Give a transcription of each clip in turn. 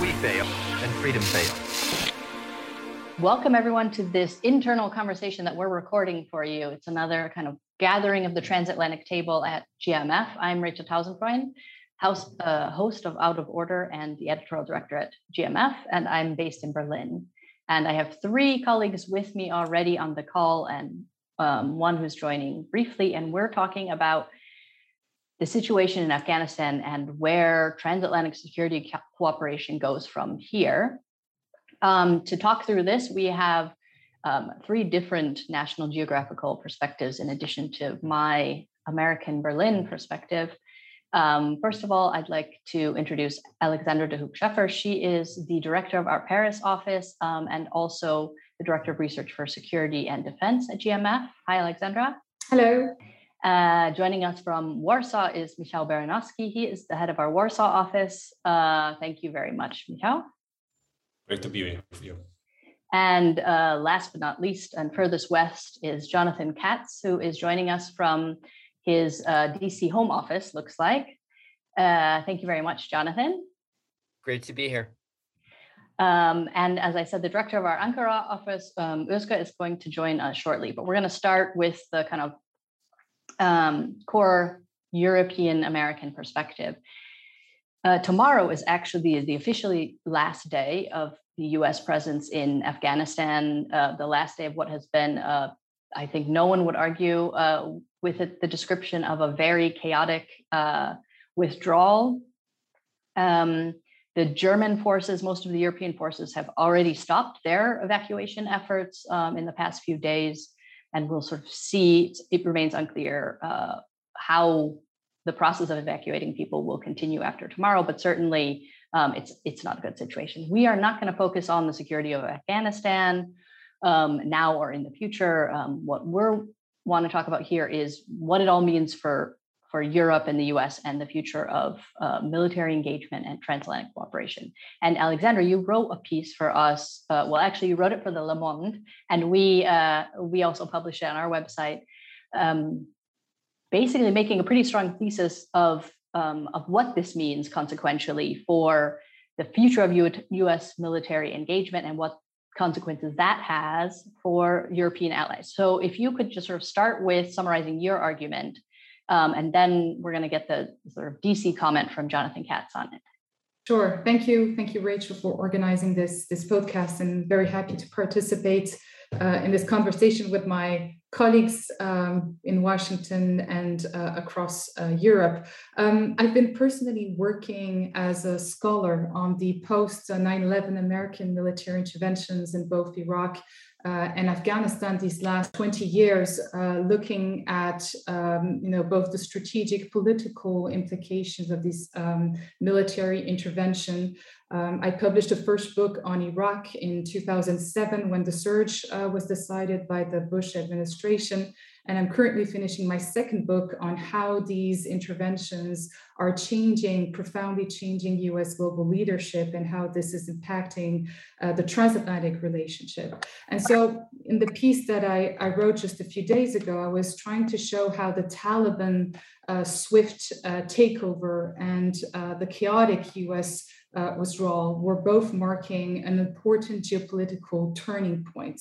We fail, and freedom fails. Welcome, everyone, to this internal conversation that we're recording for you. It's another kind of gathering of the transatlantic table at GMF. I'm Rachel Tausendfreund, house, uh, host of Out of Order and the editorial director at GMF, and I'm based in Berlin. And I have three colleagues with me already on the call, and um, one who's joining briefly. And we're talking about the situation in Afghanistan and where transatlantic security co- cooperation goes from here. Um, to talk through this, we have um, three different national geographical perspectives in addition to my American Berlin perspective. Um, first of all, I'd like to introduce Alexandra de Hoop Scheffer. She is the director of our Paris office um, and also the director of research for security and defense at GMF. Hi, Alexandra. Hello. Uh, joining us from Warsaw is Michał Baranowski. He is the head of our Warsaw office. Uh, thank you very much, Michał. Great to be here with you. And uh, last but not least, and furthest west is Jonathan Katz, who is joining us from his uh, DC home office, looks like. Uh, thank you very much, Jonathan. Great to be here. Um, and as I said, the director of our Ankara office, um, is going to join us shortly. But we're going to start with the kind of um, core European American perspective. Uh, tomorrow is actually the officially last day of the US presence in Afghanistan, uh, the last day of what has been, uh, I think no one would argue uh, with it, the description of a very chaotic uh, withdrawal. Um, the German forces, most of the European forces, have already stopped their evacuation efforts um, in the past few days, and we'll sort of see. It remains unclear uh, how the process of evacuating people will continue after tomorrow, but certainly um, it's it's not a good situation. We are not going to focus on the security of Afghanistan um, now or in the future. Um, what we want to talk about here is what it all means for for Europe and the US and the future of uh, military engagement and transatlantic cooperation. And Alexander, you wrote a piece for us. Uh, well, actually, you wrote it for the Le Monde, and we uh, we also published it on our website, um, basically making a pretty strong thesis of um, of what this means consequentially for the future of U.S. military engagement and what consequences that has for European allies. So, if you could just sort of start with summarizing your argument um, and then we're going to get the sort of DC comment from Jonathan Katz on it. Sure. Thank you. Thank you, Rachel, for organizing this, this podcast and very happy to participate uh, in this conversation with my colleagues um, in Washington and uh, across uh, Europe. Um, I've been personally working as a scholar on the post 9 11 American military interventions in both Iraq uh, and Afghanistan these last 20 years, uh, looking at um, you know both the strategic political implications of this um, military intervention. Um, I published a first book on Iraq in 2007 when the surge uh, was decided by the Bush administration. And I'm currently finishing my second book on how these interventions are changing, profoundly changing US global leadership and how this is impacting uh, the transatlantic relationship. And so, in the piece that I, I, wrote just a few days ago, I was trying to show how the Taliban uh, swift uh, takeover and uh, the chaotic US uh, withdrawal were both marking an important geopolitical turning point.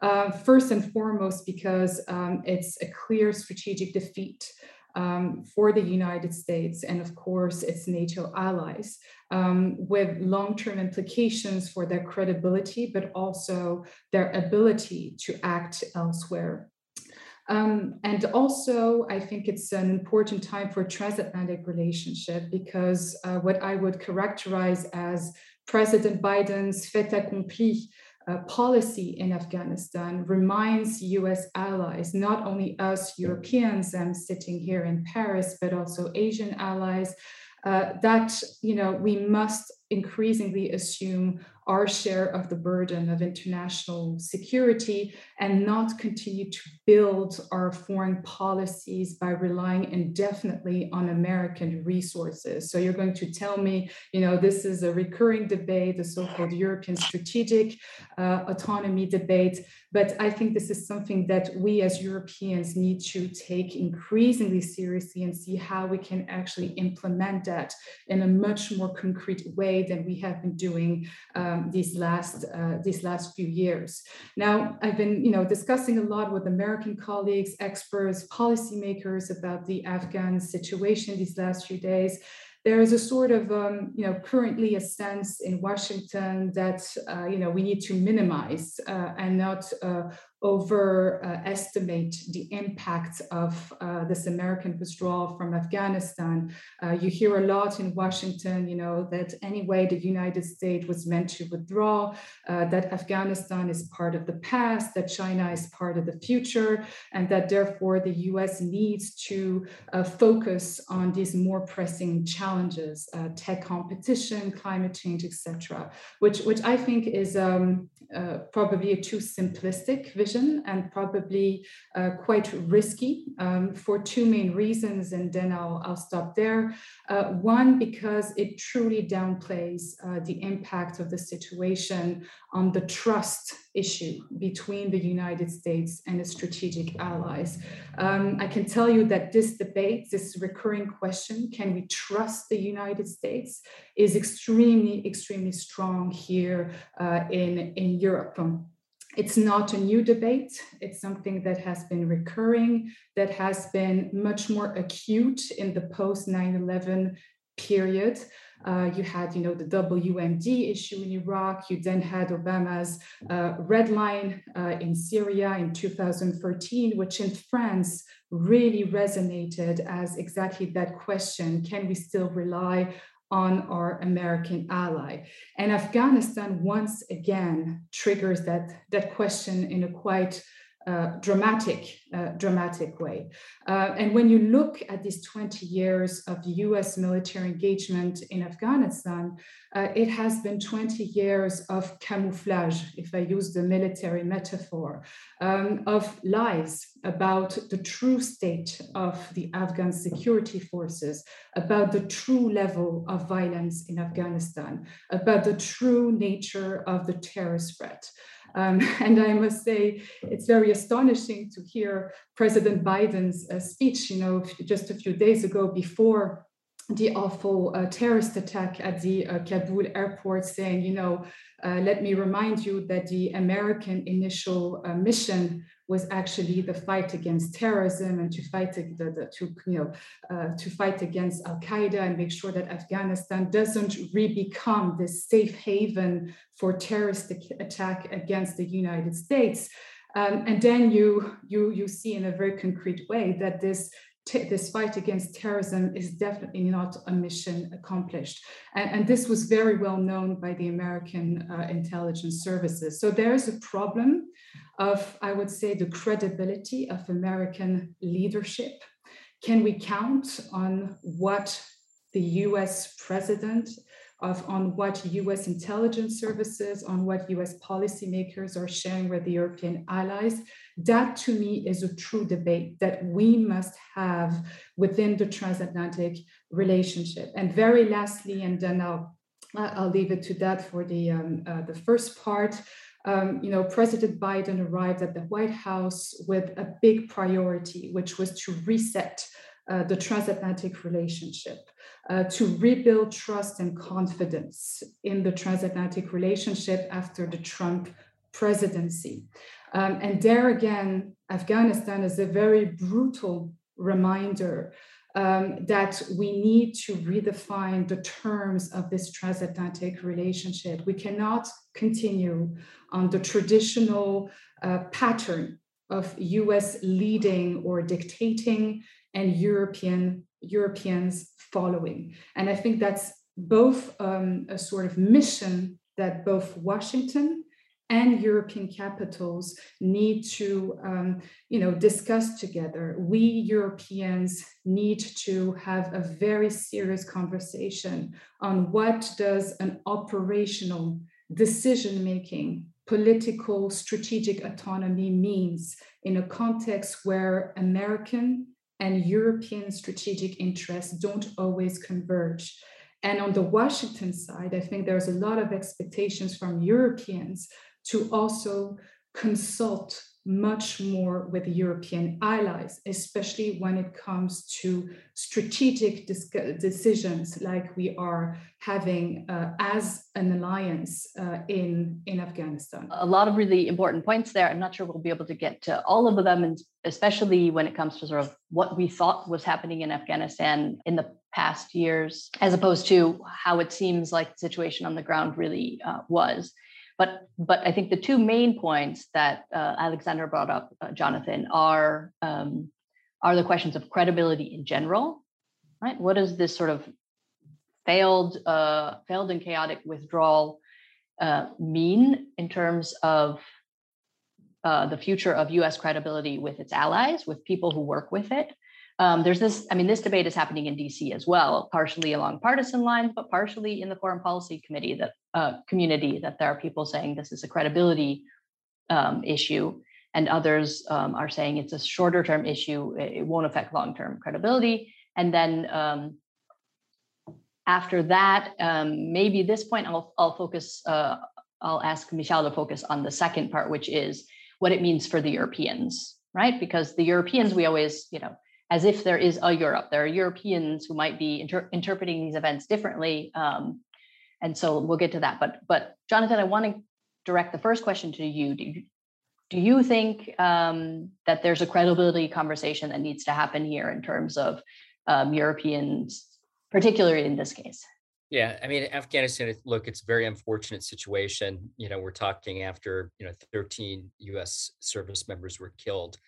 Uh, first and foremost, because um, it's a clear strategic defeat um, for the United States and, of course, its NATO allies, um, with long term implications for their credibility, but also their ability to act elsewhere. Um, and also, I think it's an important time for transatlantic relationship because uh, what I would characterize as President Biden's fait accompli uh, policy in Afghanistan reminds US allies, not only us Europeans, I'm sitting here in Paris, but also Asian allies, uh, that you know we must increasingly assume our share of the burden of international security and not continue to build our foreign policies by relying indefinitely on American resources. So you're going to tell me, you know, this is a recurring debate, the so-called European strategic uh, autonomy debate. But I think this is something that we as Europeans need to take increasingly seriously and see how we can actually implement that in a much more concrete way than we have been doing um, these last uh, these last few years. Now, I've been you know discussing a lot with American colleagues, experts, policymakers about the Afghan situation these last few days there is a sort of um, you know currently a sense in Washington that uh, you know we need to minimize uh, and not uh, overestimate the impact of uh, this American withdrawal from Afghanistan. Uh, you hear a lot in Washington, you know, that anyway the United States was meant to withdraw, uh, that Afghanistan is part of the past, that China is part of the future, and that therefore the US needs to uh, focus on these more pressing challenges, uh, tech competition, climate change, etc., which, which I think is um, uh, probably a too simplistic vision and probably uh, quite risky um, for two main reasons, and then I'll, I'll stop there. Uh, one, because it truly downplays uh, the impact of the situation on the trust issue between the United States and its strategic allies. Um, I can tell you that this debate, this recurring question, can we trust the United States, is extremely, extremely strong here uh, in, in Europe. It's not a new debate. It's something that has been recurring, that has been much more acute in the post 9 11 period. Uh, you had, you know, the WMD issue in Iraq. You then had Obama's uh, red line uh, in Syria in 2013, which in France really resonated as exactly that question: Can we still rely on our American ally. And Afghanistan once again triggers that, that question in a quite dramatic, uh, dramatic way. Uh, and when you look at these 20 years of US military engagement in Afghanistan, uh, it has been 20 years of camouflage, if I use the military metaphor, um, of lies about the true state of the Afghan security forces, about the true level of violence in Afghanistan, about the true nature of the terrorist threat. Um, and I must say, it's very astonishing to hear President Biden's uh, speech, you know, just a few days ago before the awful uh, terrorist attack at the uh, Kabul airport, saying, you know, uh, let me remind you that the American initial uh, mission was actually the fight against terrorism and to fight the, the to you know uh, to fight against Al Qaeda and make sure that Afghanistan doesn't re-become this safe haven for terrorist attack against the United States. Um, and then you you you see in a very concrete way that this this fight against terrorism is definitely not a mission accomplished. And, and this was very well known by the American uh, intelligence services. So there is a problem of, I would say, the credibility of American leadership. Can we count on what the US president, of, on what US intelligence services, on what US policymakers are sharing with the European allies? That to me is a true debate that we must have within the transatlantic relationship. And very lastly, and then I'll I'll leave it to that for the um, uh, the first part um, you know, President Biden arrived at the White House with a big priority, which was to reset uh, the transatlantic relationship, uh, to rebuild trust and confidence in the transatlantic relationship after the Trump presidency. Um, and there again, Afghanistan is a very brutal reminder um, that we need to redefine the terms of this transatlantic relationship. We cannot continue on the traditional uh, pattern of US leading or dictating and European Europeans following. And I think that's both um, a sort of mission that both Washington and European capitals need to, um, you know, discuss together. We Europeans need to have a very serious conversation on what does an operational decision making, political strategic autonomy means in a context where American and European strategic interests don't always converge. And on the Washington side, I think there's a lot of expectations from Europeans to also consult much more with European allies, especially when it comes to strategic decisions like we are having uh, as an alliance uh, in, in Afghanistan. A lot of really important points there. I'm not sure we'll be able to get to all of them, and especially when it comes to sort of what we thought was happening in Afghanistan in the past years, as opposed to how it seems like the situation on the ground really uh, was. But but I think the two main points that uh, Alexander brought up, uh, Jonathan, are um, are the questions of credibility in general, right? What does this sort of failed uh, failed and chaotic withdrawal uh, mean in terms of uh, the future of U.S. credibility with its allies, with people who work with it? Um, there's this, I mean, this debate is happening in DC as well, partially along partisan lines, but partially in the foreign policy committee that uh, community that there are people saying this is a credibility um, issue, and others um, are saying it's a shorter term issue. It, won't affect long term credibility. And then um, after that, um, maybe this point I'll, I'll focus. Uh, I'll ask Michelle to focus on the second part, which is what it means for the Europeans, right? Because the Europeans, we always, you know, as if there is a Europe. There are Europeans who might be inter- interpreting these events differently, um, and so we'll get to that. But but Jonathan, I want to direct the first question to you. Do you, do you think um, that there's a credibility conversation that needs to happen here in terms of um, Europeans, particularly in this case? Yeah, I mean, Afghanistan. Look, it's a very unfortunate situation. You know, we're talking after you know 13 U.S. service members were killed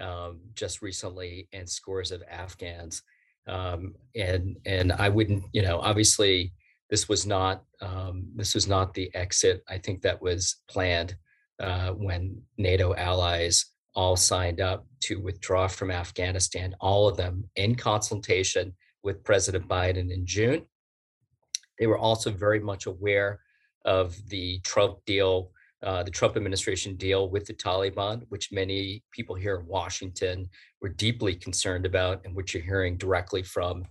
um, just recently and scores of Afghans. Um, and and I wouldn't, you know, obviously this was not um, this was not the exit. I think that was planned uh, when NATO allies all signed up to withdraw from Afghanistan, all of them in consultation with President Biden in June. They were also very much aware of the Trump deal uh, the Trump administration deal with the Taliban, which many people here in Washington were deeply concerned about, and which you're hearing directly from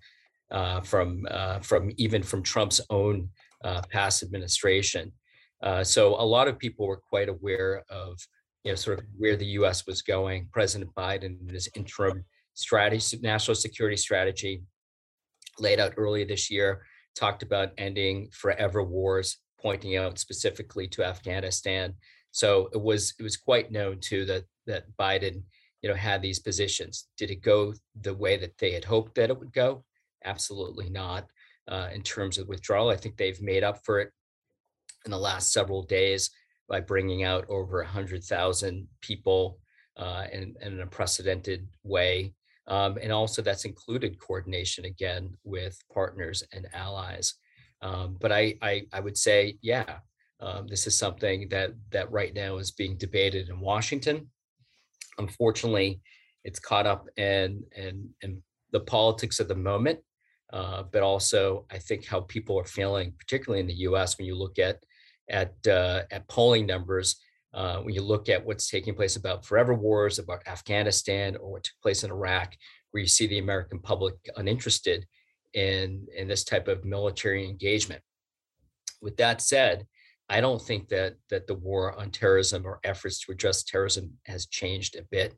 uh, from uh, from even from Trump's own uh, past administration. Uh, so a lot of people were quite aware of you know sort of where the U.S. was going. President Biden and his interim strategy, national security strategy, laid out earlier this year, talked about ending forever wars pointing out specifically to Afghanistan. So it was it was quite known too that that Biden, you know, had these positions. Did it go the way that they had hoped that it would go? Absolutely not. Uh, in terms of withdrawal, I think they've made up for it in the last several days by bringing out over 100,000 people uh, in, in, an unprecedented way. Um, and also, that's included coordination again with partners and allies. Um, but I, I, I would say, yeah, um, this is something that that right now is being debated in Washington. Unfortunately, it's caught up in in, in the politics of the moment, uh, but also I think how people are feeling, particularly in the U.S. When you look at at uh, at polling numbers, uh, when you look at what's taking place about forever wars, about Afghanistan, or what took place in Iraq, where you see the American public uninterested in in this type of military engagement. With that said, I don't think that that the war on terrorism or efforts to address terrorism has changed a bit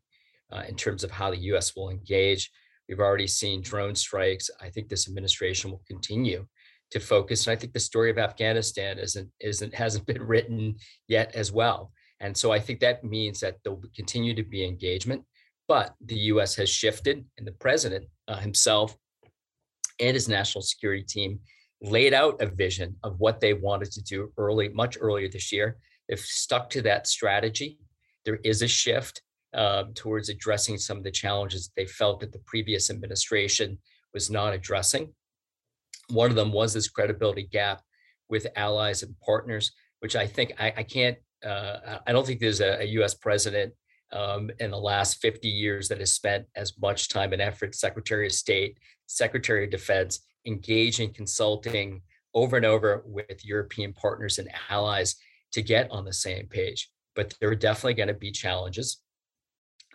uh, in terms of how the U.S. will engage. We've already seen drone strikes. I think this administration will continue to focus. And I think the story of Afghanistan isn't isn't hasn't been written yet as well. And so I think that means that there'll continue to be engagement. But the U.S. has shifted, and the president uh, himself and his national security team laid out a vision of what they wanted to do early, much earlier this year. They've stuck to that strategy. There is a shift um, towards addressing some of the challenges they felt that the previous administration was not addressing. One of them was this credibility gap with allies and partners, which I think I, I can't, uh, I don't think there's a, a US president um, in the last 50 years that has spent as much time and effort, Secretary of State, Secretary of Defense, engage in consulting over and over with European partners and allies to get on the same page. But there are definitely going to be challenges.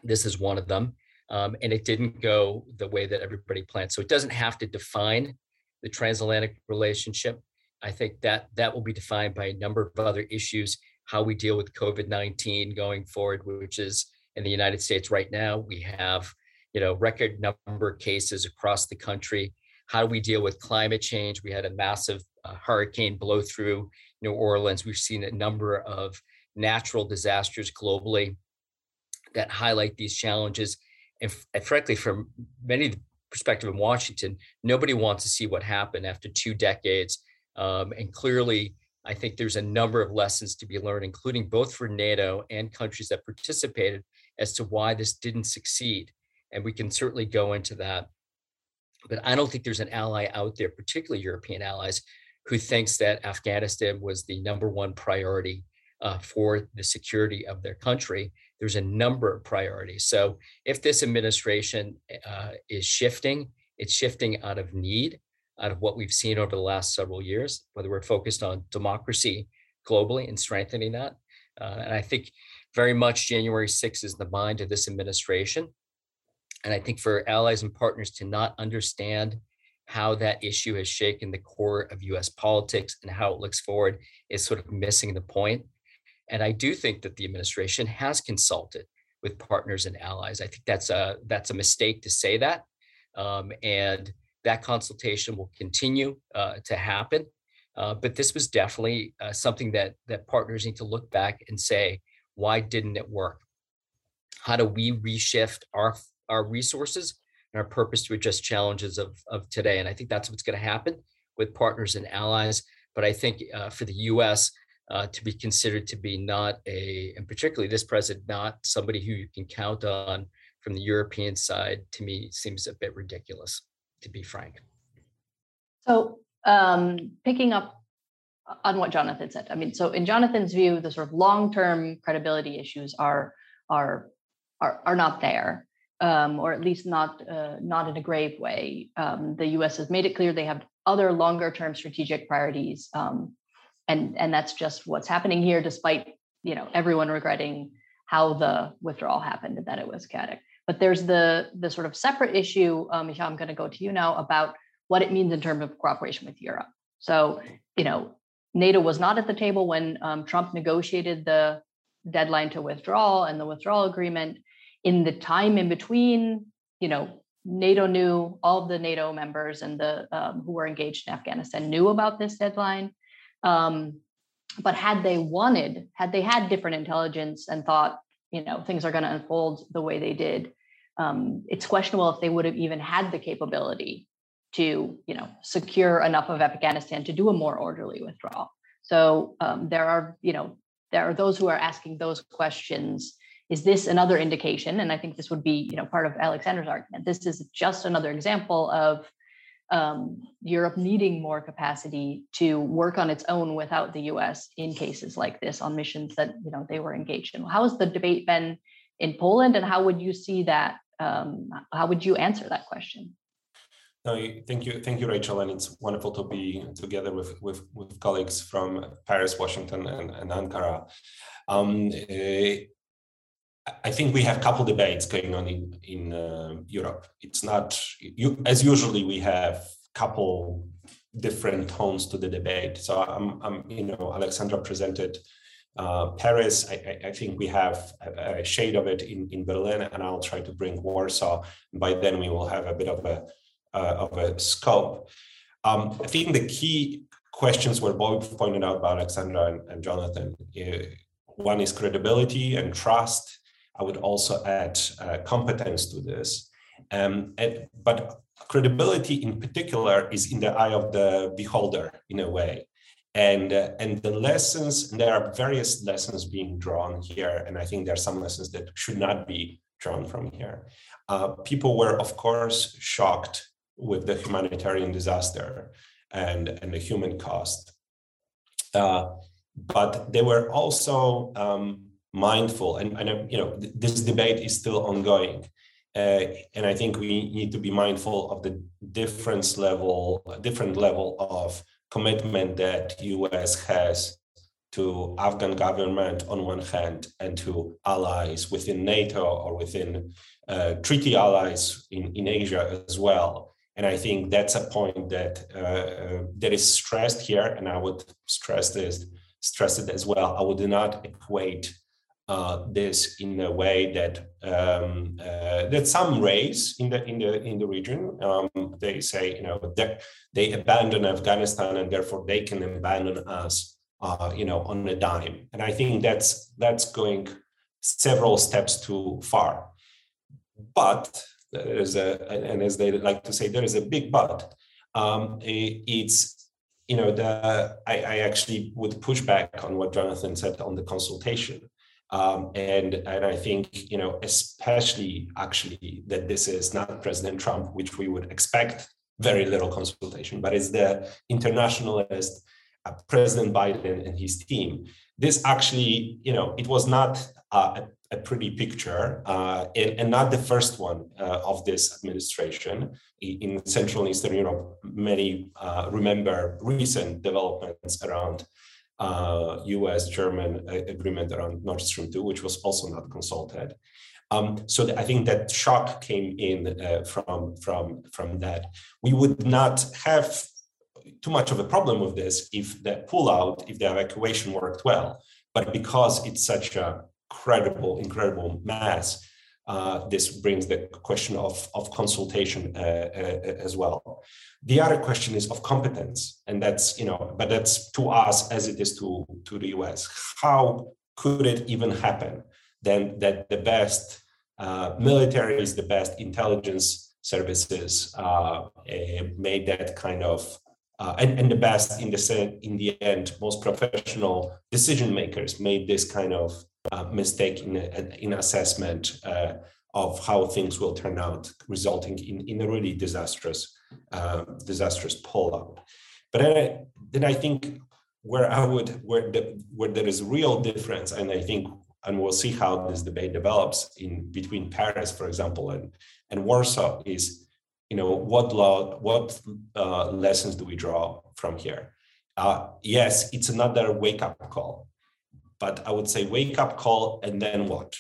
This is one of them. Um, and it didn't go the way that everybody planned. So it doesn't have to define the transatlantic relationship. I think that that will be defined by a number of other issues, how we deal with COVID-19 going forward, which is in the United States right now, we have, you know, record number of cases across the country. How do we deal with climate change? We had a massive uh, hurricane blow through New Orleans. We've seen a number of natural disasters globally that highlight these challenges. And, and frankly, from many perspective in Washington, nobody wants to see what happened after two decades. Um, and clearly, I think there's a number of lessons to be learned, including both for NATO and countries that participated, as to why this didn't succeed. And we can certainly go into that. But I don't think there's an ally out there, particularly European allies, who thinks that Afghanistan was the number one priority uh, for the security of their country. There's a number of priorities. So if this administration uh, is shifting, it's shifting out of need, out of what we've seen over the last several years, whether we're focused on democracy globally and strengthening that. Uh, and I think very much January 6th is the mind of this administration. And I think for allies and partners to not understand how that issue has shaken the core of US politics and how it looks forward is sort of missing the point. And I do think that the administration has consulted with partners and allies. I think that's a that's a mistake to say that, um, and that consultation will continue uh, to happen. Uh, but this was definitely uh, something that that partners need to look back and say, why didn't it work? How do we reshift our our resources and our purpose to address challenges of of today? And I think that's what's going to happen with partners and allies. But I think uh, for the U.S uh, to be considered to be not a, and particularly this president, not somebody who you can count on from the European side, to me seems a bit ridiculous, to be frank. So, um, picking up on what Jonathan said, I mean, so in Jonathan's view, the sort of long-term credibility issues are are are, are not there, um, or at least not uh, not in a grave way. Um, the U.S. has made it clear they have other longer-term strategic priorities um, and and that's just what's happening here despite you know everyone regretting how the withdrawal happened and that it was chaotic but there's the the sort of separate issue um, Micha, i'm going to go to you now about what it means in terms of cooperation with europe so you know nato was not at the table when um, trump negotiated the deadline to withdraw and the withdrawal agreement in the time in between you know nato knew all the nato members and the um, who were engaged in afghanistan knew about this deadline um, but had they wanted, had they had different intelligence and thought, you know, things are going to unfold the way they did, um, it's questionable if they would have even had the capability to, you know, secure enough of Afghanistan to do a more orderly withdrawal. So um, there are, you know, there are those who are asking those questions. Is this another indication? And I think this would be, you know, part of Alexander's argument. This is just another example of um, Europe needing more capacity to work on its own without the U.S. in cases like this on missions that you know they were engaged in. How has the debate been in Poland, and how would you see that? Um, how would you answer that question? No, thank you, thank you, Rachel, and it's wonderful to be together with with, with colleagues from Paris, Washington, and, and Ankara. Um, uh, I think we have a couple debates going on in in uh, Europe. It's not you, as usually we have couple different tones to the debate. So I'm, I'm you know, Alexandra presented uh, Paris. I, I, think we have a, shade of it in, in Berlin, and I'll try to bring Warsaw. By then, we will have a bit of a uh, of a scope. Um, I think the key questions were both pointed out by Alexandra and, and Jonathan. Uh, one is credibility and trust I would also add uh, competence to this. Um, and, but credibility in particular is in the eye of the beholder in a way. And, uh, and the lessons, and there are various lessons being drawn here. And I think there are some lessons that should not be drawn from here. Uh, people were, of course, shocked with the humanitarian disaster and, and the human cost. Uh, but they were also um, mindful and, and you know this debate is still ongoing uh, and i think we need to be mindful of the difference level different level of commitment that US has to Afghan government on one hand and to allies within NATO or within uh, treaty allies in, in Asia as well. And I think that's a point that uh, uh, that is stressed here, and I would stress this, stress it as well. I would not equate uh, this in a way that um, uh, that some raise in the in the in the region. Um, they say, you know, they abandon Afghanistan and therefore they can abandon us, uh, you know, on a dime. And I think that's that's going several steps too far. But there is a, and as they like to say, there is a big but. Um, it's you know the I, I actually would push back on what Jonathan said on the consultation um, and and I think you know especially actually that this is not President Trump, which we would expect very little consultation, but it's the internationalist uh, President Biden and his team. This actually you know it was not uh, a, a, pretty picture uh, and, and, not the first one uh, of this administration in Central and Eastern Europe. Many uh, remember recent developments around uh, US German agreement around Nord Stream 2, which was also not consulted. Um, so I think that shock came in uh, from, from, from that. We would not have too much of a problem with this if the pullout, if the evacuation worked well. But because it's such a credible, incredible mass, uh, this brings the question of, of consultation uh, uh, as well. The other question is of competence, and that's you know, but that's to us as it is to to the US. How could it even happen? Then that the best uh, military is the best intelligence services uh, made that kind of uh, and, and the best in the in the end most professional decision makers made this kind of mistake in, in assessment uh, of how things will turn out, resulting in, in a really disastrous, uh, disastrous pullout. But then I, then I think where I would where the, where there is real difference, and I think, and we'll see how this debate develops in between Paris, for example, and and Warsaw, is you know what law, what uh, lessons do we draw from here? Uh, yes, it's another wake up call but I would say wake up call and then what?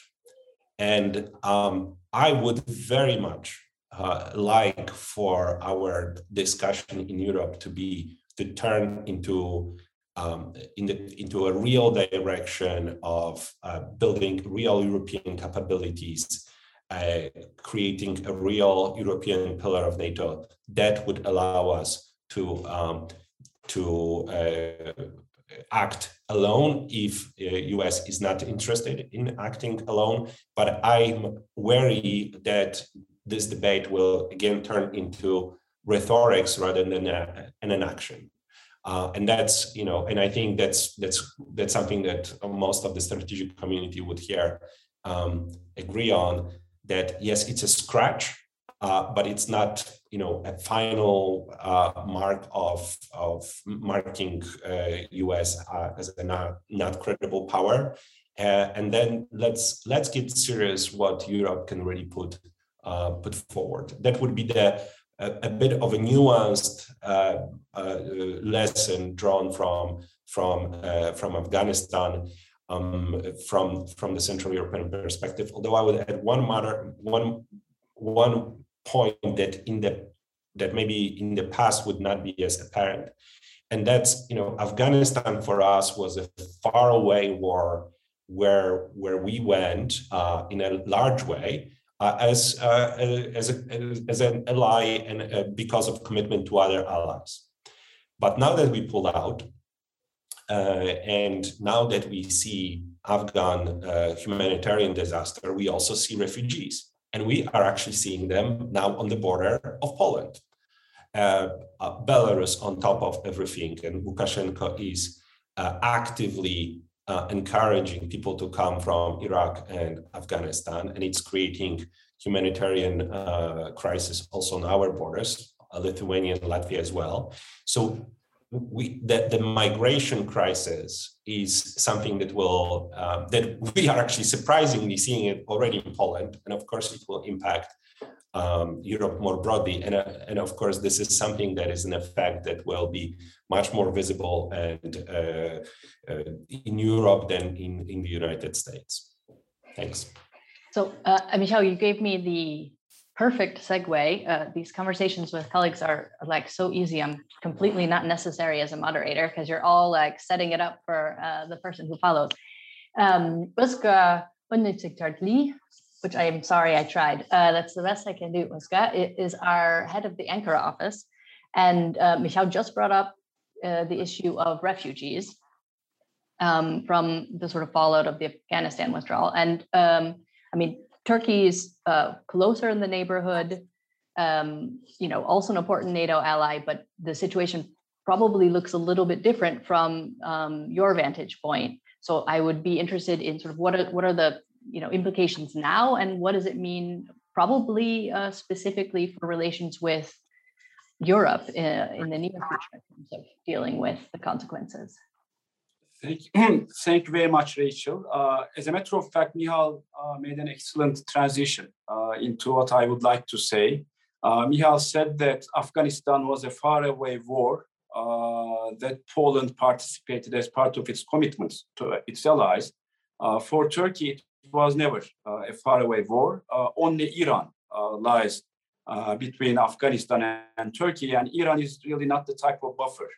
And um, I would very much uh, like for our discussion in Europe to be to turn into um, in the, into a real direction of uh, building real European capabilities, uh, creating a real European pillar of NATO that would allow us to um, to uh, act alone if US uh, is not interested in acting alone. But I'm wary that this debate will again turn into rhetorics rather than a, an action. Uh, and that's you know and i think that's that's that's something that most of the strategic community would here um, agree on that yes it's a scratch uh, but it's not you know a final uh, mark of of marking US uh, uh, as a not, not credible power. And then let's let's get serious what Europe can really put put forward. That would be the a, a bit of a nuanced lesson drawn from from from Afghanistan. Um, from from the Central European perspective. Although I would add one matter, one one point that in the that maybe in the past would not be as apparent. And that's you know afghanistan for us was a far away war where where we went uh, in a large way uh, as uh, as a, as an ally and uh, because of commitment to other allies. But now that we pull out uh, and now that we see afghan uh, humanitarian disaster we also see refugees and we are actually seeing them now on the border of Poland. Uh, uh, Belarus on top of everything, and Lukashenko is uh, actively uh, encouraging people to come from Iraq and Afghanistan, and it's creating humanitarian uh, crisis also on our borders, uh, Lithuania and Latvia as well. So we the, the migration crisis is something that will uh, that we are actually surprisingly seeing it already in Poland, and of course it will impact um, Europe more broadly. And, uh, and of course, this is something that is an effect that will be much more visible and uh, uh, in Europe than in, in the United States. Thanks. So, uh, Michal, you gave me the perfect segue. Uh, these conversations with colleagues are like so easy. I'm completely not necessary as a moderator because you're all like setting it up for uh, the person who follows. Um, which I am sorry I tried. Uh, that's the best I can do. Uska is our head of the Ankara office. And uh, Michal just brought up uh, the issue of refugees um, from the sort of fallout of the Afghanistan withdrawal. And um, I mean, Turkey is uh, closer in the neighborhood, um, you know, also an important NATO ally, but the situation probably looks a little bit different from um, your vantage point. So I would be interested in sort of what are what are the you know implications now and what does it mean probably uh, specifically for relations with Europe uh, in the near future in terms of dealing with the consequences. Thank you. Thank you very much, Rachel. Uh, as a matter of fact, Michal uh, made an excellent transition uh, into what I would like to say. Uh, said that Afghanistan was a faraway war uh, that Poland participated as part of its commitments to its allies. Uh, for Turkey, it was never a faraway war. only Iran lies between Afghanistan and Turkey, and Iran is really not the type of buffer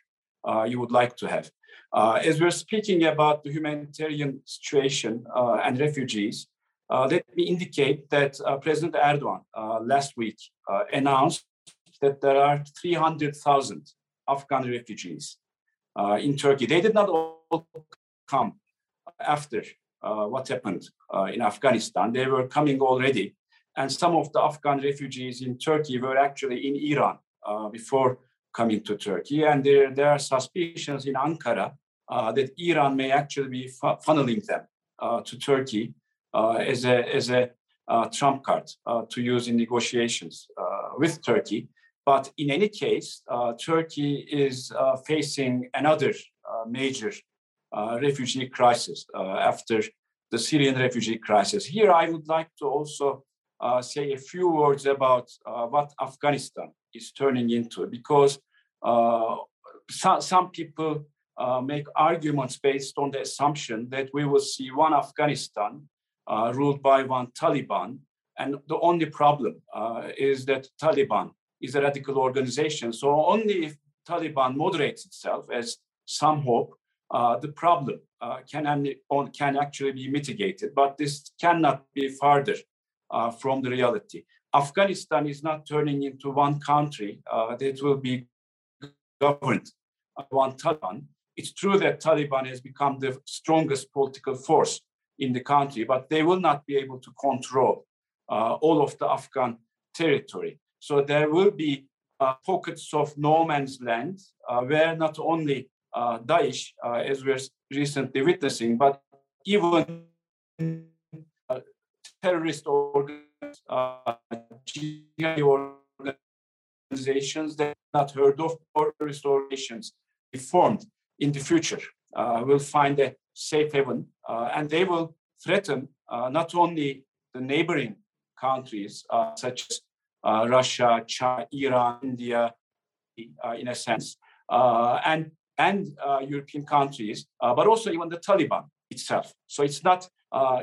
you would like to have. Uh, as we're speaking about the humanitarian situation uh, and refugees, uh, let me indicate that uh, President Erdogan uh, last week uh, announced that there are 300,000 Afghan refugees in Turkey. They did not all come after what happened in Afghanistan. They were coming already. And some of the Afghan refugees in Turkey were actually in Iran before coming to Turkey. And there, there are suspicions in Ankara uh, that Iran may actually be funneling them uh, to Turkey uh, as a, as a uh, trump card uh, to use in negotiations uh, with Turkey. But in any case, Turkey is facing another major refugee crisis after the Syrian refugee crisis. Here, I would like to also say a few words about what Afghanistan is turning into because uh, so, some people uh, make arguments based on the assumption that we will see one Afghanistan uh, ruled by one Taliban. And the only problem is that Taliban is a radical organization. So only if Taliban moderates itself, as some hope, uh, the problem uh, can, can actually be mitigated. But this cannot be farther uh, from the reality. Afghanistan is not turning into one country that will be governed by one Taliban. It's true that Taliban has become the strongest political force in the country, but they will not be able to control uh, all of the Afghan territory. So there will be uh, pockets of no man's land uh, where not only uh, Daesh, uh, as we're recently witnessing, but even uh, terrorist organizations, organizations that not heard of or restorations be formed in the future uh, will find a safe haven uh, and they will threaten uh, not only the neighboring countries uh, such as uh, Russia, China, Iran, India, uh, in a sense, and and European countries, but also even the Taliban itself. So it's not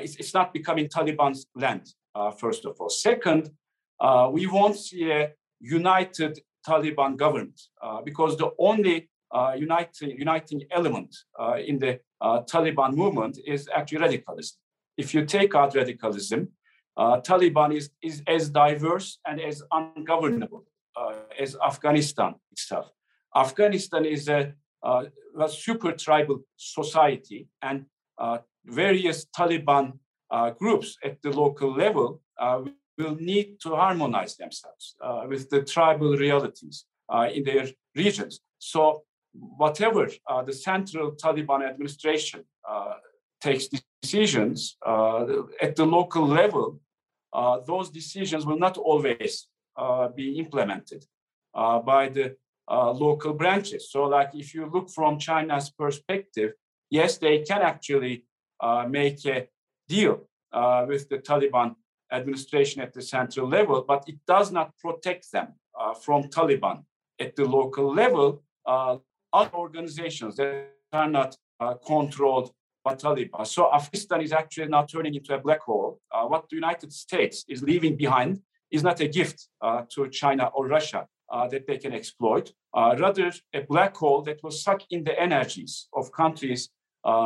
it's, it's not becoming Taliban's land. Uh, first of all, second, uh, we won't see a united Taliban government uh, because the only uh, uniting, element uh, in the uh, Taliban movement is actually radicalism. If you take out radicalism, Taliban is, is as diverse and as ungovernable as Afghanistan itself. Afghanistan is a, a super tribal society, and various Taliban uh, groups at the local level uh, will need to harmonize themselves uh, with the tribal realities uh, in their regions. So, whatever uh, the central Taliban administration uh, takes decisions at the local level, those decisions will not always be implemented by the local branches. So, like if you look from China's perspective, yes, they can actually make a deal with the Taliban administration at the central level, but it does not protect them uh, from Taliban at the local level. Uh, other organizations that are not uh, controlled by Taliban. So Afghanistan is actually now turning into a black hole. Uh, what the United States is leaving behind is not a gift uh, to China or Russia uh, that they can exploit, rather a black hole that will suck in the energies of countries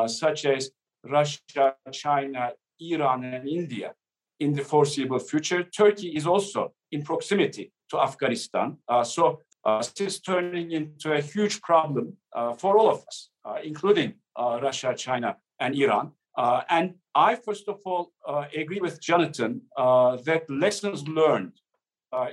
such as Russia, China, Iran, and India in the foreseeable future. Turkey is also in proximity to Afghanistan. Uh, so uh, this is turning into a huge problem uh, for all of us, uh, including uh, Russia, China, and Iran. Uh, and I, first of all, agree with Jonathan that lessons learned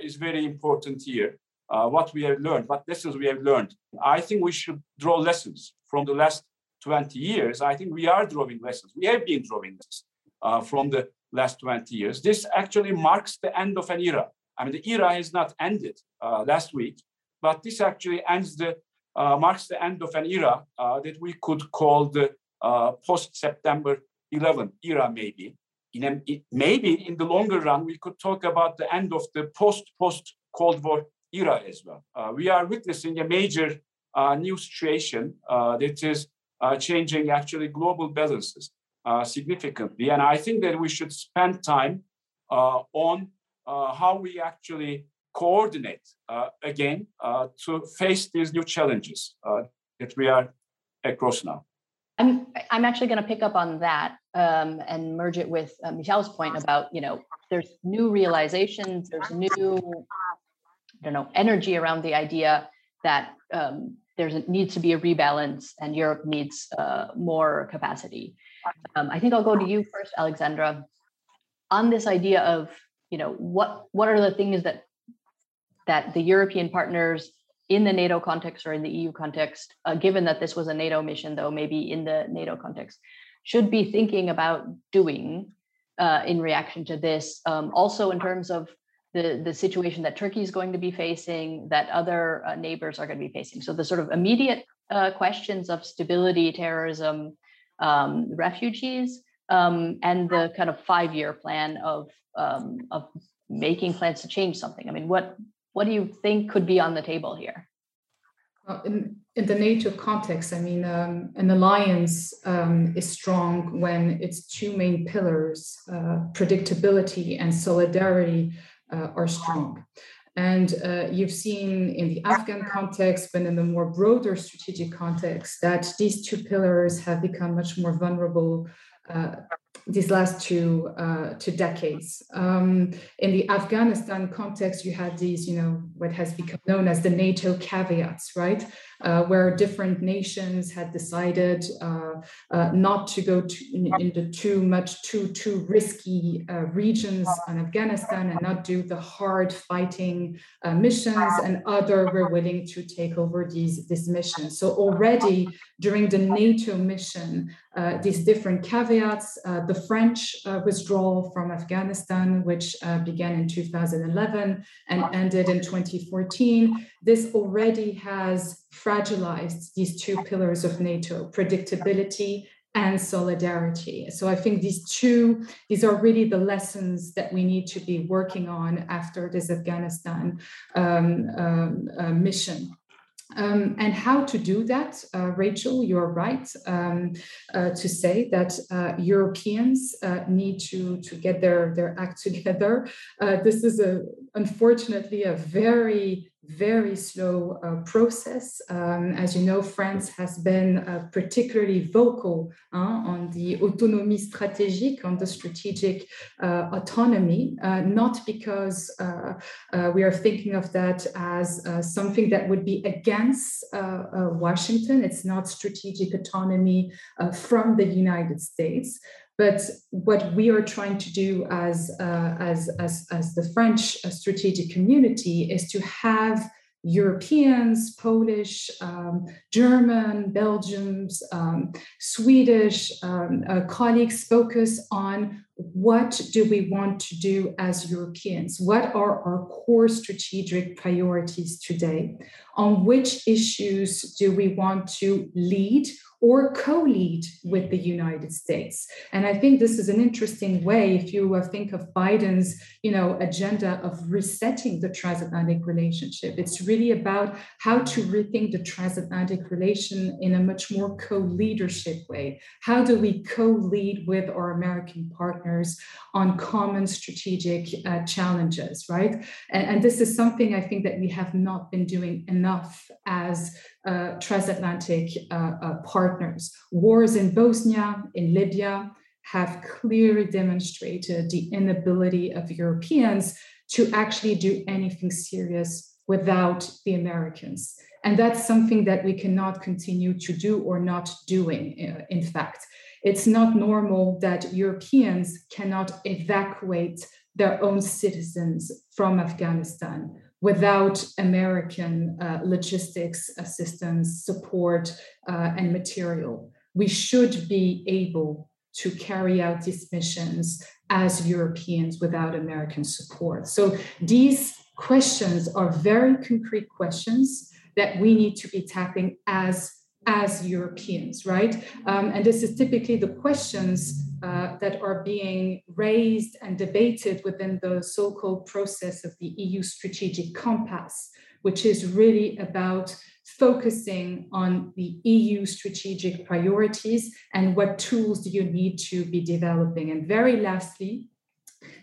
is very important here. what we have learned, what lessons we have learned. I think we should draw lessons from the last 20 years. I think we are drawing lessons. We have been drawing lessons from the last 20 years. This actually marks the end of an era. I mean, the era has not ended uh, last week, but this actually ends the uh, marks the end of an era uh, that we could call the uh, post-September 11 era, maybe. In a, it, maybe in the longer run, we could talk about the end of the post-post Cold War era as well. Uh, we are witnessing a major uh, new situation that is changing actually global balances significantly, and I think that we should spend time on how we actually coordinate uh, again uh, to face these new challenges uh, that we are across now. I'm I'm actually going to pick up on that um, and merge it with uh, Michal's point about you know there's new realizations, there's new I don't know energy around the idea that um, there needs to be a rebalance and Europe needs uh, more capacity. Um, I think I'll go to you first, Alexandra, on this idea of you know what what are the things that that the European partners in the NATO context or in the EU context, uh, given that this was a NATO mission, though maybe in the NATO context, should be thinking about doing uh, in reaction to this. Um, also, in terms of the, the situation that Turkey is going to be facing, that other uh, neighbors are going to be facing. So, the sort of immediate uh, questions of stability, terrorism, um, refugees, um, and the kind of five year plan of, um, of making plans to change something. I mean, what what do you think could be on the table here? In, in the NATO context, I mean, um, an alliance um, is strong when its two main pillars, uh, predictability and solidarity, uh, are strong. And uh, you've seen in the Afghan context, but in the more broader strategic context, that these two pillars have become much more vulnerable uh, these last two uh, two decades. Um, in the Afghanistan context, you had these, you know, what has become known as the NATO caveats, right? uh, where different nations had decided uh, uh, not to go to, in, into too much too too risky uh, regions in Afghanistan and not do the hard fighting uh, missions, and other were willing to take over these these missions. So already during the NATO mission, uh, these different caveats, the French withdrawal from Afghanistan, which began in 2011 and ended in 2014, this already has fragilized these two pillars of NATO predictability and solidarity. So I think these two, these are really the lessons that we need to be working on after this Afghanistan um, um, uh, mission. Um, and how to do that, uh, Rachel, you're right um, uh, to say that uh, Europeans uh, need to, to get their, their act together. Uh, this is a, unfortunately a very very slow uh, process. Um, as you know, France has been uh, particularly vocal uh, on the autonomie stratégique, on the strategic uh, autonomy, uh, not because uh, we are thinking of that as something that would be against Washington. It's not strategic autonomy from the United States, but what we are trying to do as, uh, as, as, as the French uh, strategic community is to have Europeans, Polish, um, German, Belgians, um, Swedish um, uh, colleagues focus on what do we want to do as Europeans? What are our core strategic priorities today? On which issues do we want to lead or co-lead with the United States. And I think this is an interesting way if you think of Biden's, you know, agenda of resetting the transatlantic relationship. It's really about how to rethink the transatlantic relation in a much more co-leadership way. How do we co-lead with our American partners on common strategic uh, challenges, right? And, and this is something I think that we have not been doing enough as uh, transatlantic uh, uh, partners. Wars in Bosnia, in Libya, have clearly demonstrated the inability of Europeans to actually do anything serious without the Americans. And that's something that we cannot continue to do or not doing, uh, in fact. It's not normal that Europeans cannot evacuate their own citizens from Afghanistan without American uh, logistics assistance, support, uh, and material. We should be able to carry out these missions as Europeans without American support. So these questions are very concrete questions that we need to be tackling as as Europeans, right? Um, and this is typically the questions uh, that are being raised and debated within the so called process of the EU strategic compass, which is really about focusing on the EU strategic priorities and what tools do you need to be developing. And very lastly,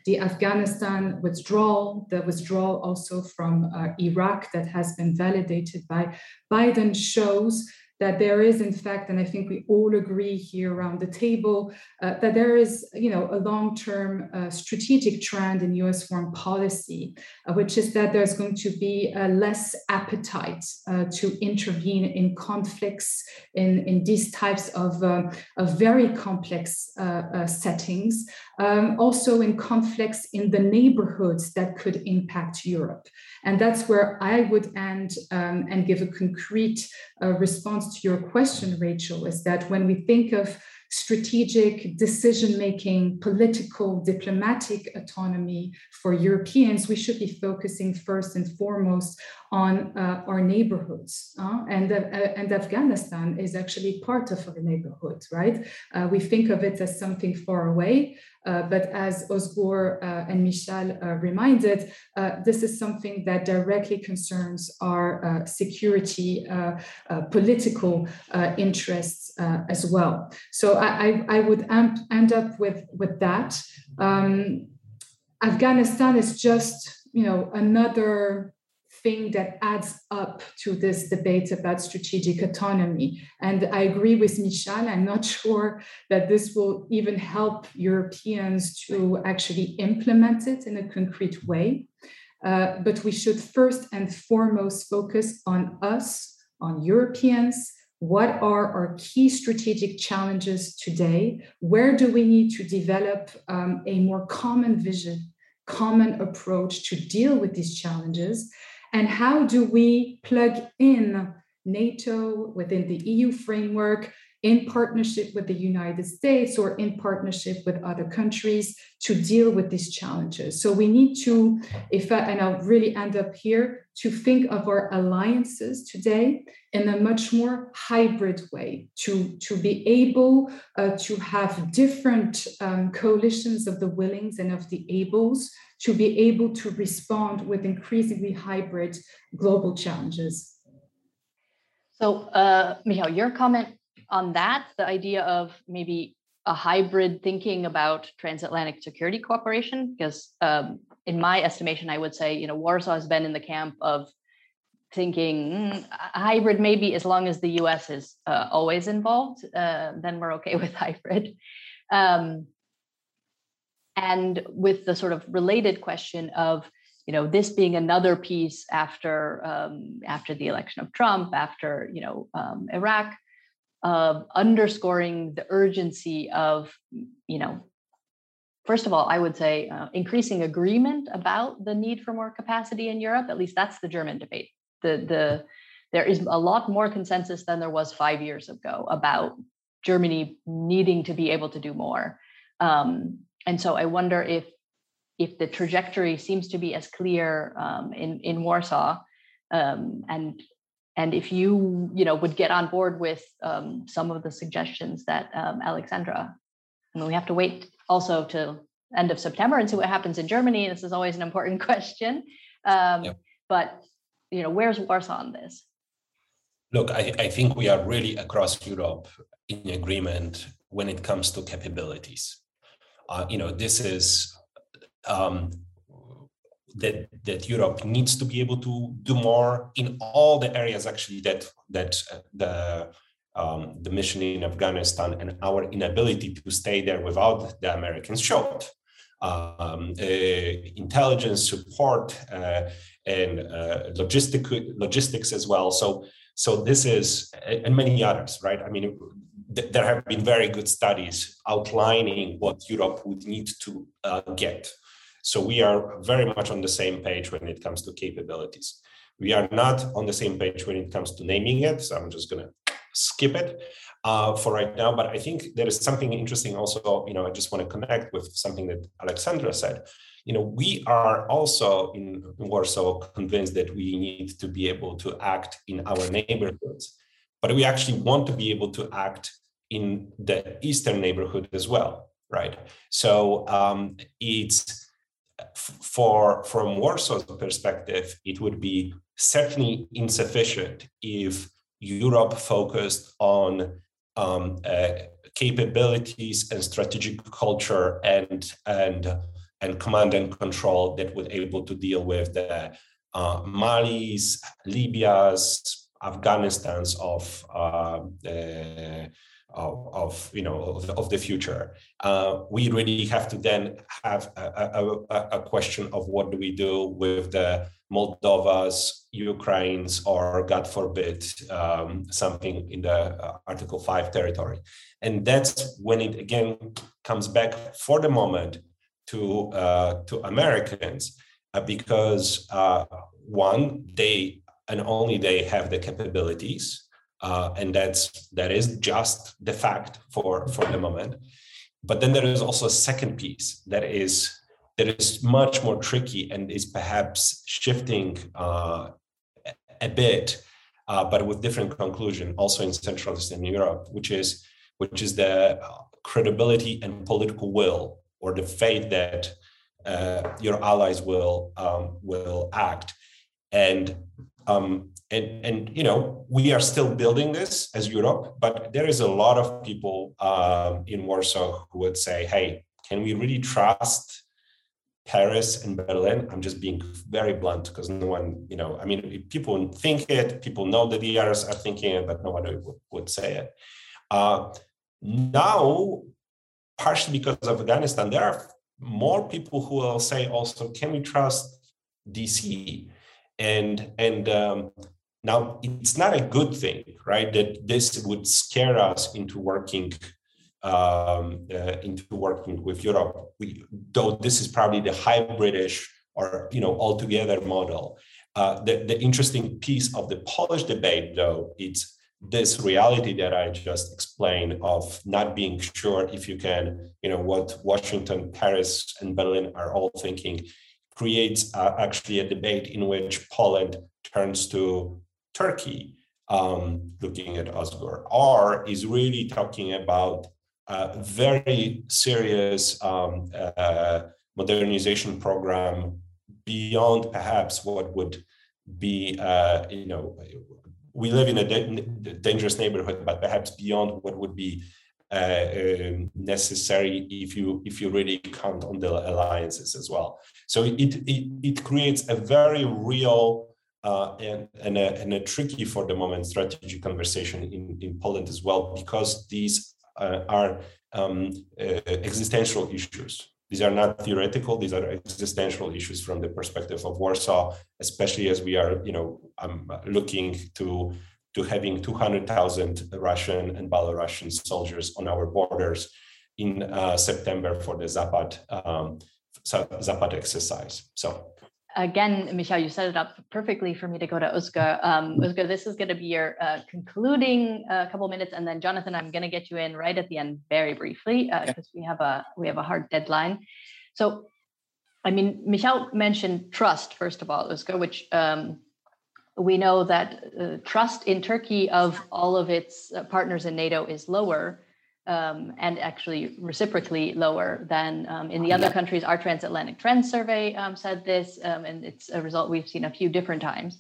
the Afghanistan withdrawal, the withdrawal also from uh, Iraq that has been validated by Biden shows that there is in fact and i think we all agree here around the table uh, that there is you know a long-term uh, strategic trend in us foreign policy uh, which is that there's going to be less appetite uh, to intervene in conflicts in, in these types of, um, of very complex uh, uh, settings um, also in conflicts in the neighborhoods that could impact europe. And that's where i would end um, and give a concrete response to your question, Rachel, is that when we think of strategic decision making, political, diplomatic autonomy for Europeans, we should be focusing first and foremost on uh, our neighborhoods. Uh, and, uh, and Afghanistan is actually part of our neighborhood, right? Uh, we think of it as something far away, Uh, but as Özgür uh, and Michal uh, reminded, uh, this is something that directly concerns our security, political interests as well. So I, I, I would amp, end up with, with that. Um, Afghanistan is just, you know, another thing that adds up to this debate about strategic autonomy. And I agree with Michal. I'm not sure that this will even help Europeans to actually implement it in a concrete way. Uh, but we should first and foremost focus on us, on Europeans. What are our key strategic challenges today? Where do we need to develop um, a more common vision, common approach to deal with these challenges? And how do we plug in NATO within the EU framework in partnership with the United States or in partnership with other countries to deal with these challenges. So we need to, if I, and I'll really end up here, to think of our alliances today in a much more hybrid way, to, to be able uh, to have different um, coalitions of the willings and of the ables to be able to respond with increasingly hybrid global challenges. So, uh, Michal, your comment on that, the idea of maybe a hybrid thinking about transatlantic security cooperation, because um, in my estimation, I would say, you know, Warsaw has been in the camp of thinking mm, hybrid maybe as long as the US is uh, always involved, uh, then we're okay with hybrid. Um, and with the sort of related question of you know this being another piece after um, after the election of Trump, after you know um, Iraq, uh, underscoring the urgency of you know first of all, I would say uh, increasing agreement about the need for more capacity in Europe. At least that's the German debate. The the there is a lot more consensus than there was five years ago about Germany needing to be able to do more. Um, and so I wonder if if the trajectory seems to be as clear um, in in Warsaw, um, and and if you you know would get on board with um, some of the suggestions that um, Alexandra, I mean, we have to wait also to end of September and see what happens in Germany. This is always an important question, um, but you know, where's Warsaw on this? Look, I, I think we are really across Europe in agreement when it comes to capabilities. Uh, you know, this is um, that that Europe needs to be able to do more in all the areas actually that that uh, the um, the mission in Afghanistan and our inability to stay there without the Americans showed. Um, uh, intelligence support uh, and uh, logistic logistics as well. So so this is and many others, right? I mean, th- there have been very good studies outlining what Europe would need to uh, get so we are very much on the same page when it comes to capabilities. We are not on the same page when it comes to naming it. So I'm just going to skip it uh, for right now. But I think there is something interesting also, you know, I just want to connect with something that Alexandra said. You know, we are also in Warsaw convinced that we need to be able to act in our neighborhoods, but we actually want to be able to act in the eastern neighborhood as well, right? So um, it's for from Warsaw's perspective, it would be certainly insufficient if Europe focused on um, uh, capabilities and strategic culture and and and command and control that would able to deal with the uh, Mali's, Libya's, Afghanistan's of uh, of, of you know of, of the future. Uh, we really have to then have a, a, a, question of what do we do with the Moldovas, Ukraines, or God forbid um, something in the uh, Article Five territory, and that's when it again comes back for the moment to uh, to Americans uh, because uh, one they and only they have the capabilities uh, and that's that is just the fact for for the moment. But then there is also a second piece that is that is much more tricky and is perhaps shifting uh, a bit uh, but with different conclusion also in central eastern europe which is which is the credibility and political will or the faith that uh, your allies will um, will act. And um, and and you know we are still building this as Europe, but there is a lot of people um, in Warsaw who would say, "Hey, can we really trust Paris and Berlin?" I'm just being very blunt because no one, you know, I mean, people think it, people know that the others are thinking it, but no one would, say it. Uh, now, partially because of Afghanistan, there are more people who will say also, "Can we trust DC?" and and um, now, it's not a good thing, right? That this would scare us into working um, uh, into working with Europe. We, though this is probably the hybridish or you know altogether model. Uh, the, the interesting piece of the Polish debate, though, it's this reality that I just explained of not being sure if you can, you know, what Washington, Paris, and Berlin are all thinking creates uh, actually a debate in which Poland turns to Turkey um, looking at Özgür, or is really talking about a very serious um, uh, modernization program beyond perhaps what would be, uh, you know, we live in a dangerous neighborhood, but perhaps beyond what would be uh, um, necessary if you if you really count on the alliances as well. So it it, it creates a very real uh, and, and, a, and a tricky for the moment strategy conversation in, in Poland as well, because these uh, are um, uh, existential issues. These are not theoretical; these are existential issues from the perspective of Warsaw, especially as we are, you know, um, looking to to having 200,000 Russian and Belarusian soldiers on our borders in uh, September for the Zapad um, Zapad exercise. So again, Michal, you set it up perfectly for me to go to Özgür. Um, Özgür, this is going to be your uh, concluding uh, couple minutes, and then Jonathan, I'm going to get you in right at the end, very briefly, because uh, we have a we have a hard deadline. So, I mean, Michal mentioned trust first of all, Özgür, which um, we know that uh, trust in Turkey of all of its uh, partners in NATO is lower um, and actually reciprocally lower than um, in the other countries. Our transatlantic trend survey um, said this, um, and it's a result we've seen a few different times.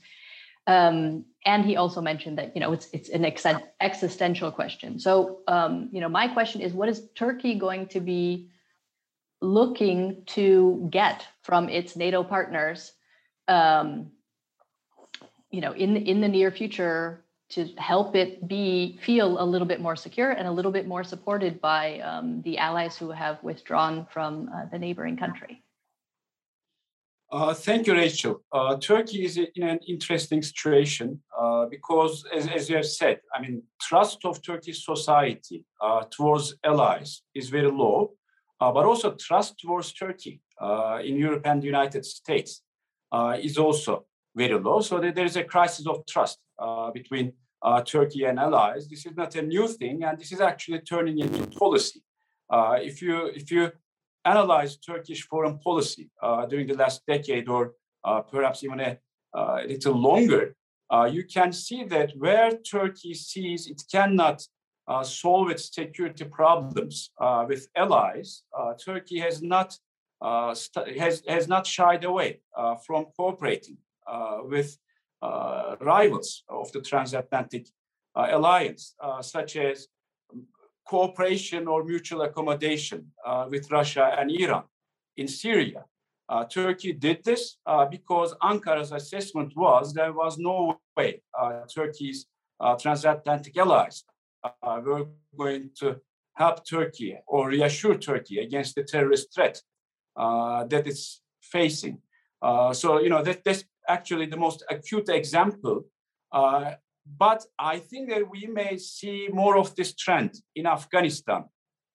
Um, and he also mentioned that you know it's it's an ex- existential question. So um, you know my question is, what is Turkey going to be looking to get from its NATO partners? you know, in in the near future to help it be feel a little bit more secure and a little bit more supported by um, the allies who have withdrawn from uh, the neighboring country. Uh, thank you, Rachel. Uh, Turkey is in an interesting situation uh, because, as, as, you have said, I mean, trust of Turkish society uh, towards allies is very low, uh, but also trust towards Turkey in Europe and the United States is also very low. So there is a crisis of trust between uh, Turkey and allies. This is not a new thing, and this is actually turning into policy. Uh, if you if you analyze Turkish foreign policy uh, during the last decade, or uh, perhaps even a, uh, little longer, you can see that where Turkey sees it cannot solve its security problems with allies, Turkey has not has has not shied away from cooperating with uh, rivals of the transatlantic uh, alliance, uh, such as cooperation or mutual accommodation with Russia and Iran in Syria. Uh, Turkey did this uh, because Ankara's assessment was there was no way uh, Turkey's transatlantic allies were going to help Turkey or reassure Turkey against the terrorist threat that it's facing. so, you know, that, this actually the most acute example. Uh, but I think that we may see more of this trend in Afghanistan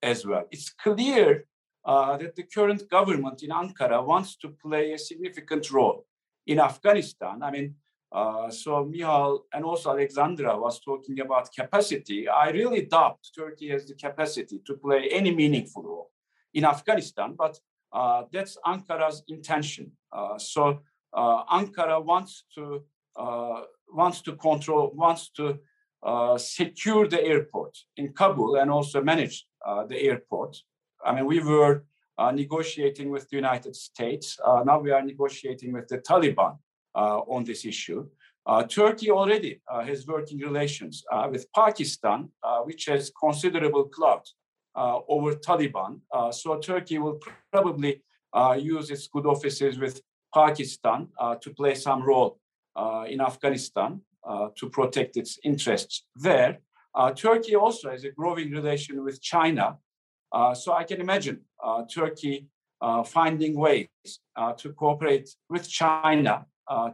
as well. It's clear uh, that the current government in Ankara wants to play a significant role in Afghanistan. I mean, uh, so Michal and also Alexandra was talking about capacity. I really doubt Turkey has the capacity to play any meaningful role in Afghanistan, but uh, that's Ankara's intention. Uh, so Ankara wants to uh, wants to control, wants to uh, secure the airport in Kabul and also manage the airport. I mean, we were negotiating with the United States. now we are negotiating with the Taliban on this issue. Uh, Turkey already uh, has working relations uh, with Pakistan, which has considerable clout over Taliban. so Turkey will probably use its good offices with Pakistan uh, to play some role uh, in Afghanistan uh, to protect its interests there. Turkey also has a growing relation with China. so I can imagine Turkey finding ways to cooperate with China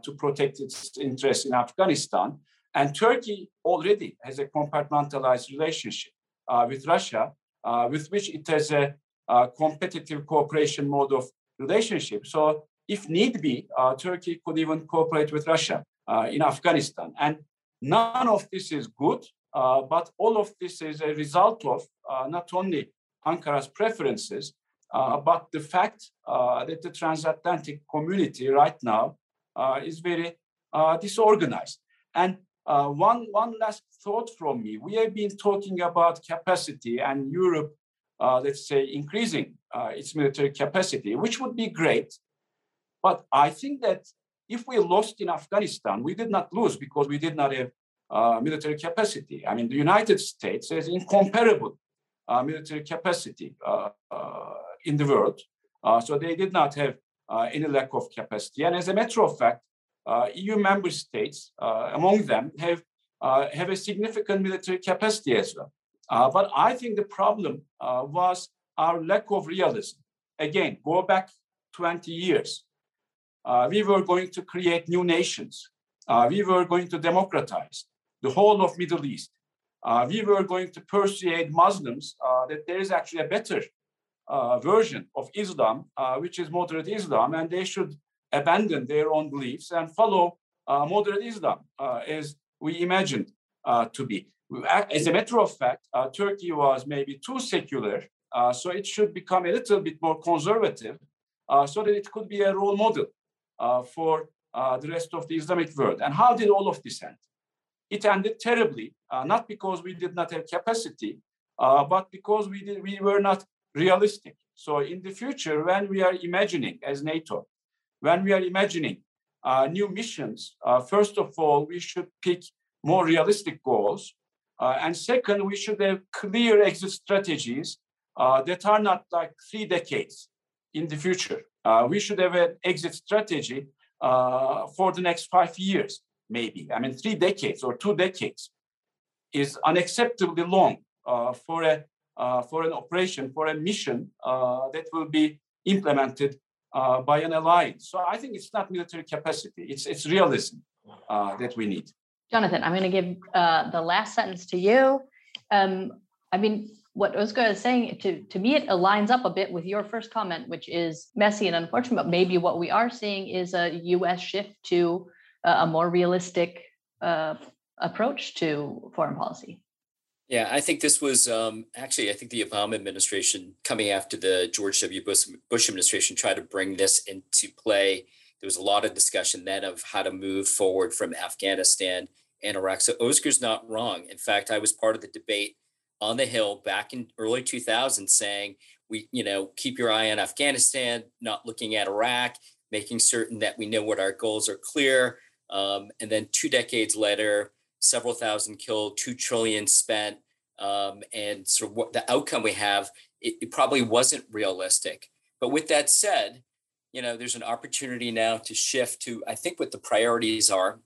to protect its interests in Afghanistan. And Turkey already has a compartmentalized relationship uh, with Russia, uh, with which it has a, a, competitive cooperation mode of relationship. So if need be, uh, Turkey could even cooperate with Russia uh, in Afghanistan. And none of this is good, uh, but all of this is a result of not only Ankara's preferences, but the fact that the transatlantic community right now is very disorganized. And uh, one, one last thought from me. We have been talking about capacity and Europe, uh, let's say, increasing uh, its military capacity, which would be great. But I think that if we lost in Afghanistan, we did not lose because we did not have uh, military capacity. I mean, the United States has incomparable uh, military capacity uh, uh in the world. Uh, so they did not have uh, any lack of capacity. And as a matter of fact, EU member states, among them, have, have a significant military capacity as well. but I think the problem was our lack of realism. Again, go back 20 years we were going to create new nations. Uh, we were going to democratize the whole of Middle East. Uh, we were going to persuade Muslims uh, that there is actually a better uh, version of Islam, uh, which is moderate Islam, and they should abandon their own beliefs and follow uh, moderate Islam uh, as we imagined uh, to be. As a matter of fact, uh, Turkey was maybe too secular, uh, so it should become a little bit more conservative uh, so that it could be a role model for the rest of the Islamic world. And how did all of this end? It ended terribly, not because we did not have capacity, but because we, did, we were not realistic. So in the future, when we are imagining as NATO, when we are imagining uh, new missions, uh, first of all, we should pick more realistic goals. Uh, and second, we should have clear exit strategies uh, that are not like three decades in the future. Uh, we should have an exit strategy uh, for the next five years, maybe. I mean, three decades or two decades is unacceptably long for a for an operation, for a mission that will be implemented uh, by an alliance. So I think it's not military capacity; it's it's realism uh, that we need. Jonathan, I'm going to give uh, the last sentence to you. Um, I mean, what Özgür is saying to to me, it aligns up a bit with your first comment, which is messy and unfortunate. But maybe what we are seeing is a U.S. shift to a more realistic uh, approach to foreign policy. Yeah, I think this was um, actually, I think the Obama administration coming after the George W. Bush, Bush administration tried to bring this into play. There was a lot of discussion then of how to move forward from Afghanistan and Iraq. So Özgür's not wrong. In fact, I was part of the debate on the Hill back in early 2000 saying, we, you know, keep your eye on Afghanistan, not looking at Iraq, making certain that we know what our goals are clear. Um, and then two decades later, several thousand killed, two trillion spent, um, and sort of what the outcome we have, it, it, probably wasn't realistic. But with that said, you know, there's an opportunity now to shift to, I think, what the priorities are.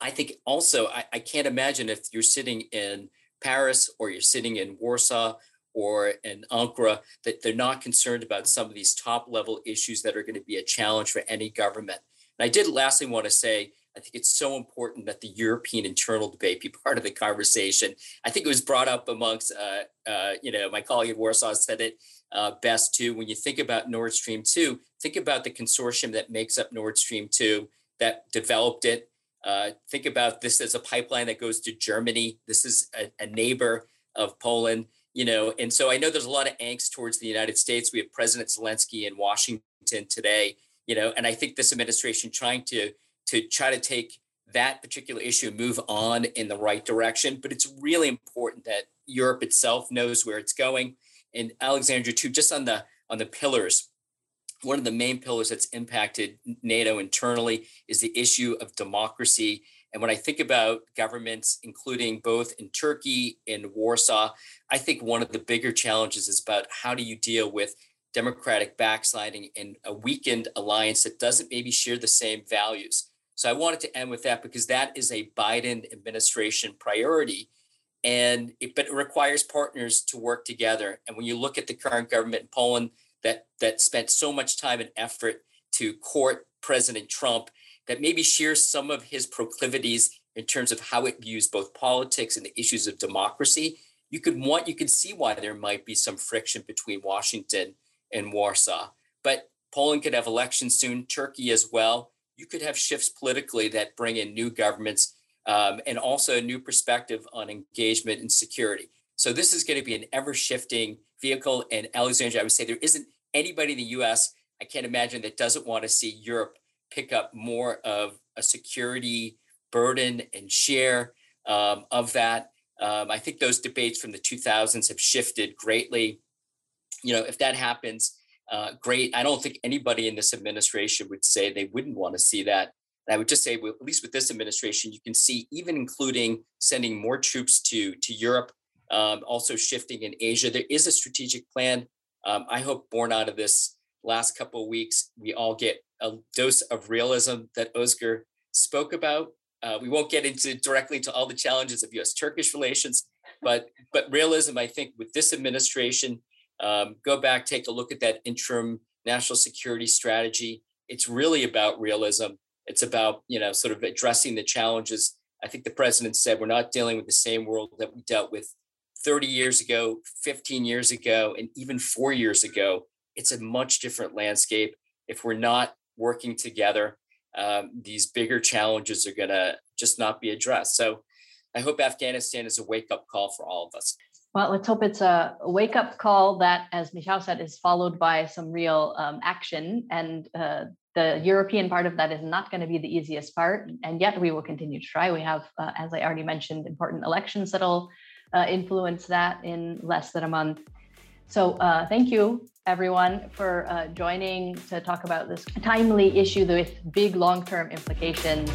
I think also, I, I can't imagine if you're sitting in Paris or you're sitting in Warsaw or in Ankara that they're not concerned about some of these top level issues that are going to be a challenge for any government. And I did lastly want to say, I think it's so important that the European internal debate be part of the conversation. I think it was brought up amongst, uh, uh, you know, my colleague in Warsaw said it uh, best too. When you think about Nord Stream 2, think about the consortium that makes up Nord Stream 2 that developed it. Uh, think about this as a pipeline that goes to Germany. This is a, a neighbor of Poland, you know, and so I know there's a lot of angst towards the United States. We have President Zelensky in Washington today, you know, and I think this administration trying to to try to take that particular issue move on in the right direction. But it's really important that Europe itself knows where it's going. And Alexandra, too, just on the on the pillars, one of the main pillars that's impacted NATO internally is the issue of democracy. And when I think about governments, including both in Turkey and Warsaw, I think one of the bigger challenges is about how do you deal with democratic backsliding in a weakened alliance that doesn't maybe share the same values. So I wanted to end with that because that is a Biden administration priority. And it, but it requires partners to work together. And when you look at the current government in Poland that that spent so much time and effort to court President Trump, that maybe shares some of his proclivities in terms of how it views both politics and the issues of democracy, you could want you could see why there might be some friction between Washington and Warsaw. But Poland could have elections soon, Turkey as well you could have shifts politically that bring in new governments um, and also a new perspective on engagement and security. So this is going to be an ever shifting vehicle. And Alexandria, I would say there isn't anybody in the US, I can't imagine, that doesn't want to see Europe pick up more of a security burden and share um, of that. Um, I think those debates from the 2000s have shifted greatly. You know, if that happens, uh, great. I don't think anybody in this administration would say they wouldn't want to see that. And I would just say, well, at least with this administration, you can see even including sending more troops to to Europe, um, also shifting in Asia. There is a strategic plan. Um, I hope born out of this last couple of weeks, we all get a dose of realism that Özgür spoke about. Uh, we won't get into directly to all the challenges of U.S.-Turkish relations, but but realism, I think, with this administration um, go back, take a look at that interim national security strategy. It's really about realism. It's about, you know, sort of addressing the challenges. I think the president said we're not dealing with the same world that we dealt with 30 years ago, 15 years ago, and even four years ago. It's a much different landscape. If we're not working together, um, these bigger challenges are going to just not be addressed. So I hope Afghanistan is a wake up call for all of us. Well, let's hope it's a wake up call that, as Michał said, is followed by some real um, action. And uh, the European part of that is not going to be the easiest part. And yet we will continue to try. We have, uh, as I already mentioned, important elections that'll uh, influence that in less than a month. So uh, thank you, everyone, for uh, joining to talk about this timely issue with big long term implications.